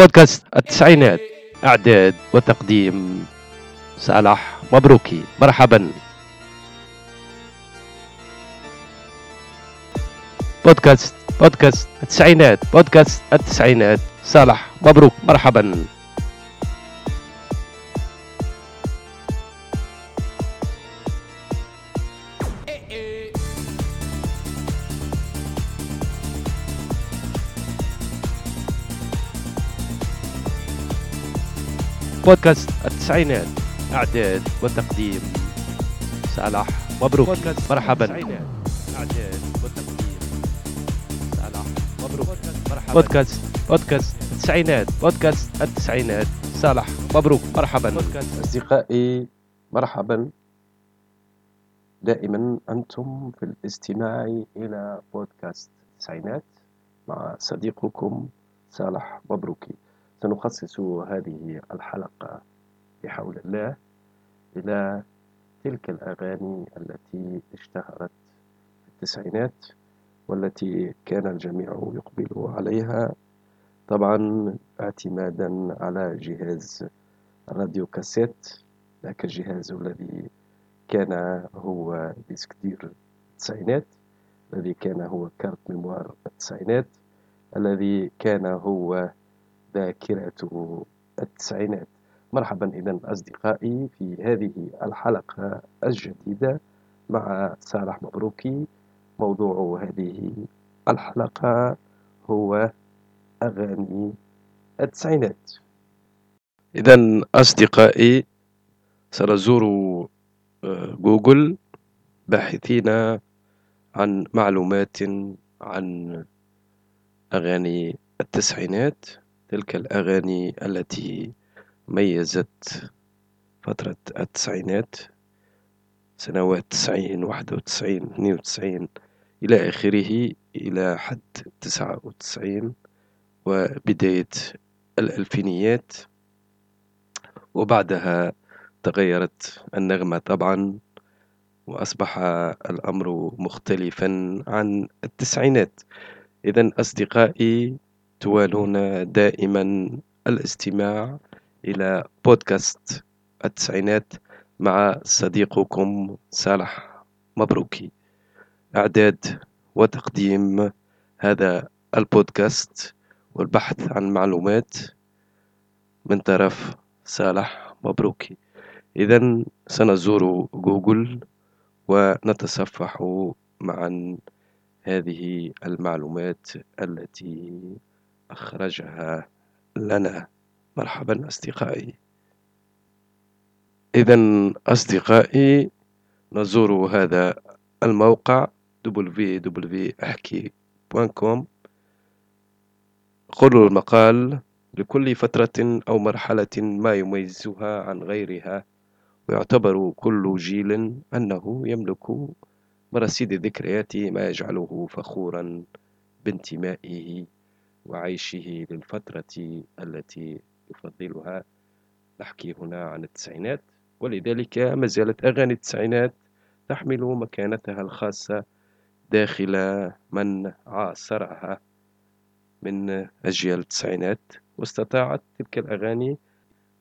بودكاست التسعينات إعداد وتقديم صالح مبروكي. مرحبا. بودكاست بودكاست التسعينات بودكاست التسعينات صالح مبروك. مرحبا. بودكاست التسعينات إعداد وتقديم. صالح مبروك. بودكاست مرحبا. إعداد وتقديم. صالح مبروك. مرحبا. بودكاست بودكاست التسعينات. بودكاست التسعينات. صالح مبروك. مرحبا. أصدقائي مرحبا. دائما أنتم في الاستماع إلى بودكاست التسعينات مع صديقكم صالح مبروكي. سنخصص هذه الحلقة بحول الله إلى تلك الأغاني التي اشتهرت في التسعينات والتي كان الجميع يقبل عليها. طبعا اعتمادا على جهاز راديو كاسيت ذاك الجهاز الذي كان هو disque dur التسعينات الذي كان هو كارت ميموار التسعينات الذي كان هو ذاكرة التسعينات. مرحبا إذا أصدقائي في هذه الحلقة الجديدة مع صالح مبروكي. موضوع هذه الحلقة هو أغاني التسعينات. إذا أصدقائي سنزور آه، جوجل باحثين عن معلومات عن أغاني التسعينات. تلك الأغاني التي ميزت فترة التسعينات سنوات تسعين واحد وتسعين اثنين وتسعين إلى آخره إلى حد تسعة وتسعين وبداية الألفينيات. وبعدها تغيرت النغمة طبعا وأصبح الأمر مختلفا عن التسعينات. إذا أصدقائي توالون دائما الاستماع إلى بودكاست التسعينات مع صديقكم صالح مبروكي. إعداد وتقديم هذا البودكاست والبحث عن معلومات من طرف صالح مبروكي. إذا سنزور جوجل ونتصفح معا هذه المعلومات التي أخرجها لنا. مرحبا أصدقائي. إذا أصدقائي نزور هذا الموقع www.احكي.com قل المقال لكل فترة أو مرحلة ما يميزها عن غيرها ويعتبر كل جيل أنه يملك مرصيد الذكريات ما يجعله فخورا بانتمائه. وعيشه للفترة التي يفضلها. نحكي هنا عن التسعينات ولذلك ما زالت أغاني التسعينات تحمل مكانتها الخاصة داخل من عاصرها. من أجيال التسعينات واستطاعت تلك الأغاني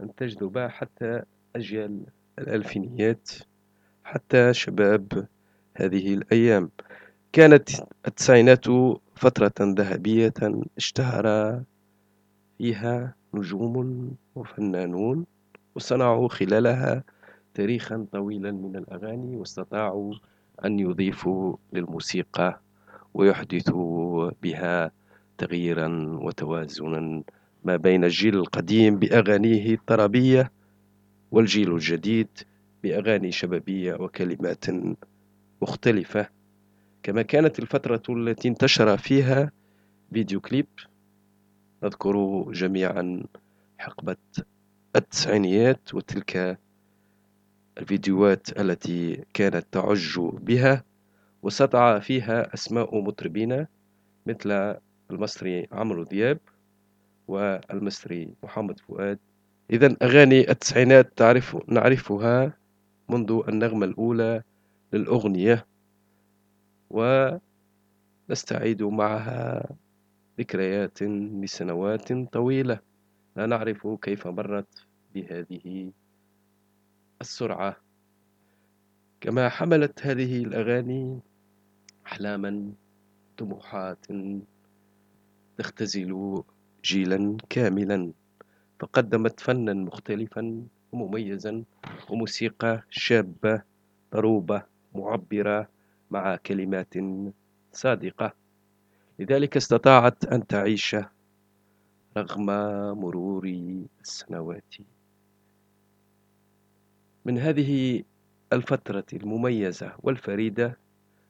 أن تجذب حتى أجيال الألفينيات حتى شباب هذه الأيام. كانت التسعينات فترة ذهبية اشتهر فيها نجوم وفنانون وصنعوا خلالها تاريخا طويلا من الأغاني واستطاعوا أن يضيفوا للموسيقى ويحدثوا بها تغييرا وتوازنا ما بين الجيل القديم بأغانيه الطربية والجيل الجديد بأغاني شبابية وكلمات مختلفة. كما كانت الفترة التي انتشر فيها فيديو كليب نذكر جميعا حقبة التسعينيات وتلك الفيديوهات التي كانت تعج بها وسطع فيها أسماء مطربين مثل المصري عمرو دياب والمصري محمد فؤاد. إذا أغاني التسعينات تعرف نعرفها منذ النغمة الأولى للأغنية. ونستعيد معها ذكريات لسنوات طويلة. لا نعرف كيف مرت بهذه السرعة. كما حملت هذه الأغاني أحلاما طموحات تختزل جيلا كاملا. فقدمت فنا مختلفا ومميزا وموسيقى شابة ضروبة معبرة مع كلمات صادقة. لذلك استطاعت أن تعيش رغم مرور السنوات. من هذه الفترة المميزة والفريدة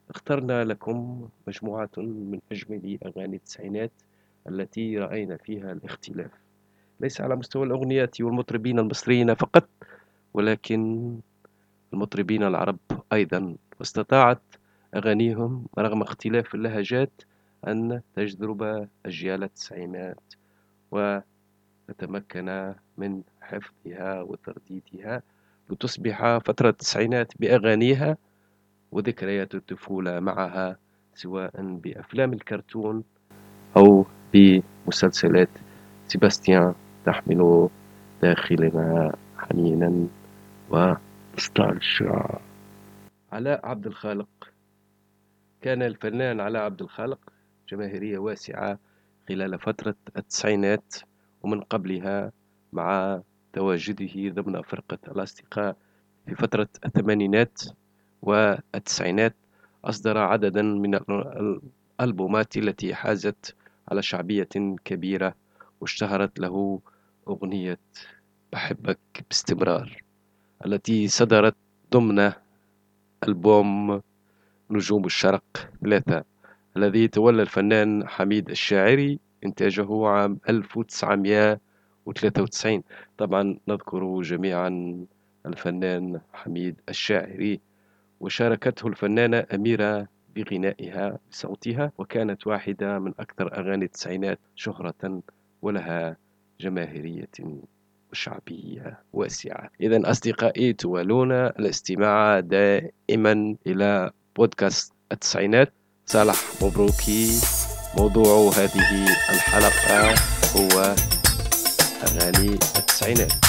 اخترنا لكم مجموعة من أجمل أغاني التسعينات التي رأينا فيها الاختلاف. ليس على مستوى الأغنيات والمطربين المصريين فقط ولكن المطربين العرب أيضا. واستطاعت أغانيهم رغم اختلاف اللهجات أن تجذب أجيال التسعينات وتتمكن من حفظها وترديدها لتصبح فترة التسعينات بأغانيها وذكريات الطفولة معها سواء بأفلام الكرتون أو بمسلسلات. سيباستيان تحمل داخلنا حنينا ونوستالجيا علاء عبد الخالق. كان الفنان علاء عبد الخالق جماهيرية واسعة خلال فترة التسعينات ومن قبلها مع تواجده ضمن فرقة الأصدقاء في فترة الثمانينات والتسعينات أصدر عددا من الألبومات التي حازت على شعبية كبيرة واشتهرت له أغنية بحبك باستمرار التي صدرت ضمن ألبوم نجوم الشرق. ثلاثة. الذي تولى الفنان حميد الشاعري إنتاجه عام 1993 طبعا نذكر جميعا الفنان حميد الشاعري. وشاركته الفنانة أميرة بغنائها بصوتها وكانت واحدة من أكثر أغاني التسعينات شهرة ولها جماهيرية وشعبية واسعة. إذا أصدقائي تولون الاستماع دائما إلى بودكاست التسعينات. صالح مبروكي. موضوع هذه الحلقة هو أغاني التسعينات.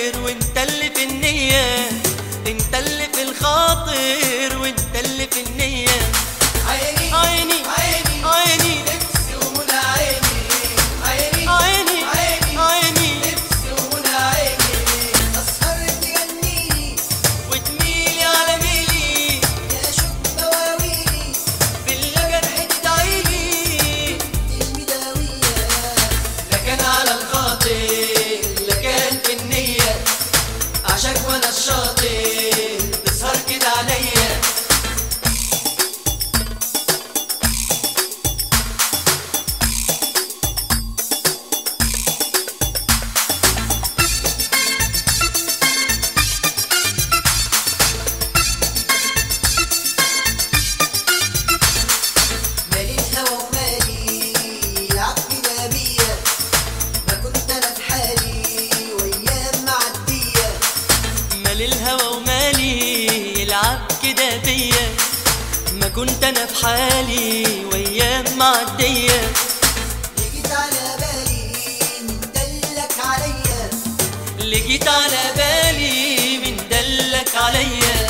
للهوى ومالي يلعب كده بيا. ما كنت أنا في حالي وأيام معدية. جيت على بالي من دلك عليا. جيت على بالي من دلك عليا.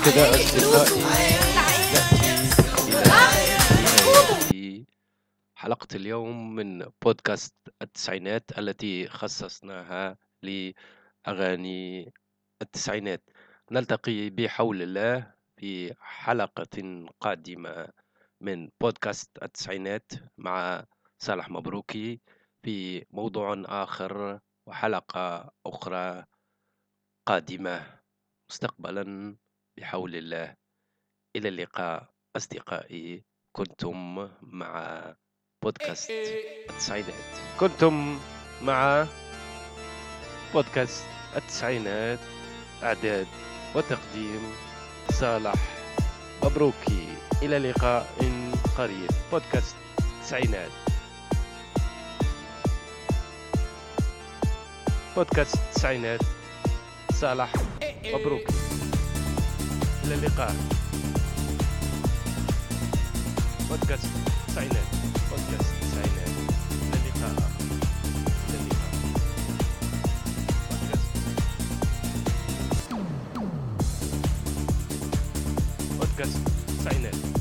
أصدقائي حلقة اليوم من بودكاست التسعينات التي خصصناها لأغاني التسعينات. نلتقي بحول الله في حلقة قادمة من بودكاست التسعينات مع صالح مبروكي في موضوع آخر وحلقة أخرى قادمة. مستقبلا. بحول الله. إلى اللقاء أصدقائي كنتم مع بودكاست التسعينات. كنتم مع بودكاست التسعينات. إعداد وتقديم صالح مبروكي. إلى لقاء قريب. بودكاست التسعينات. بودكاست التسعينات. صالح مبروكي. إلى اللقاء. بودكاست تسعينات بودكاست تسعينات إلى اللقاء. إلى اللقاء. بودكاست بودكاست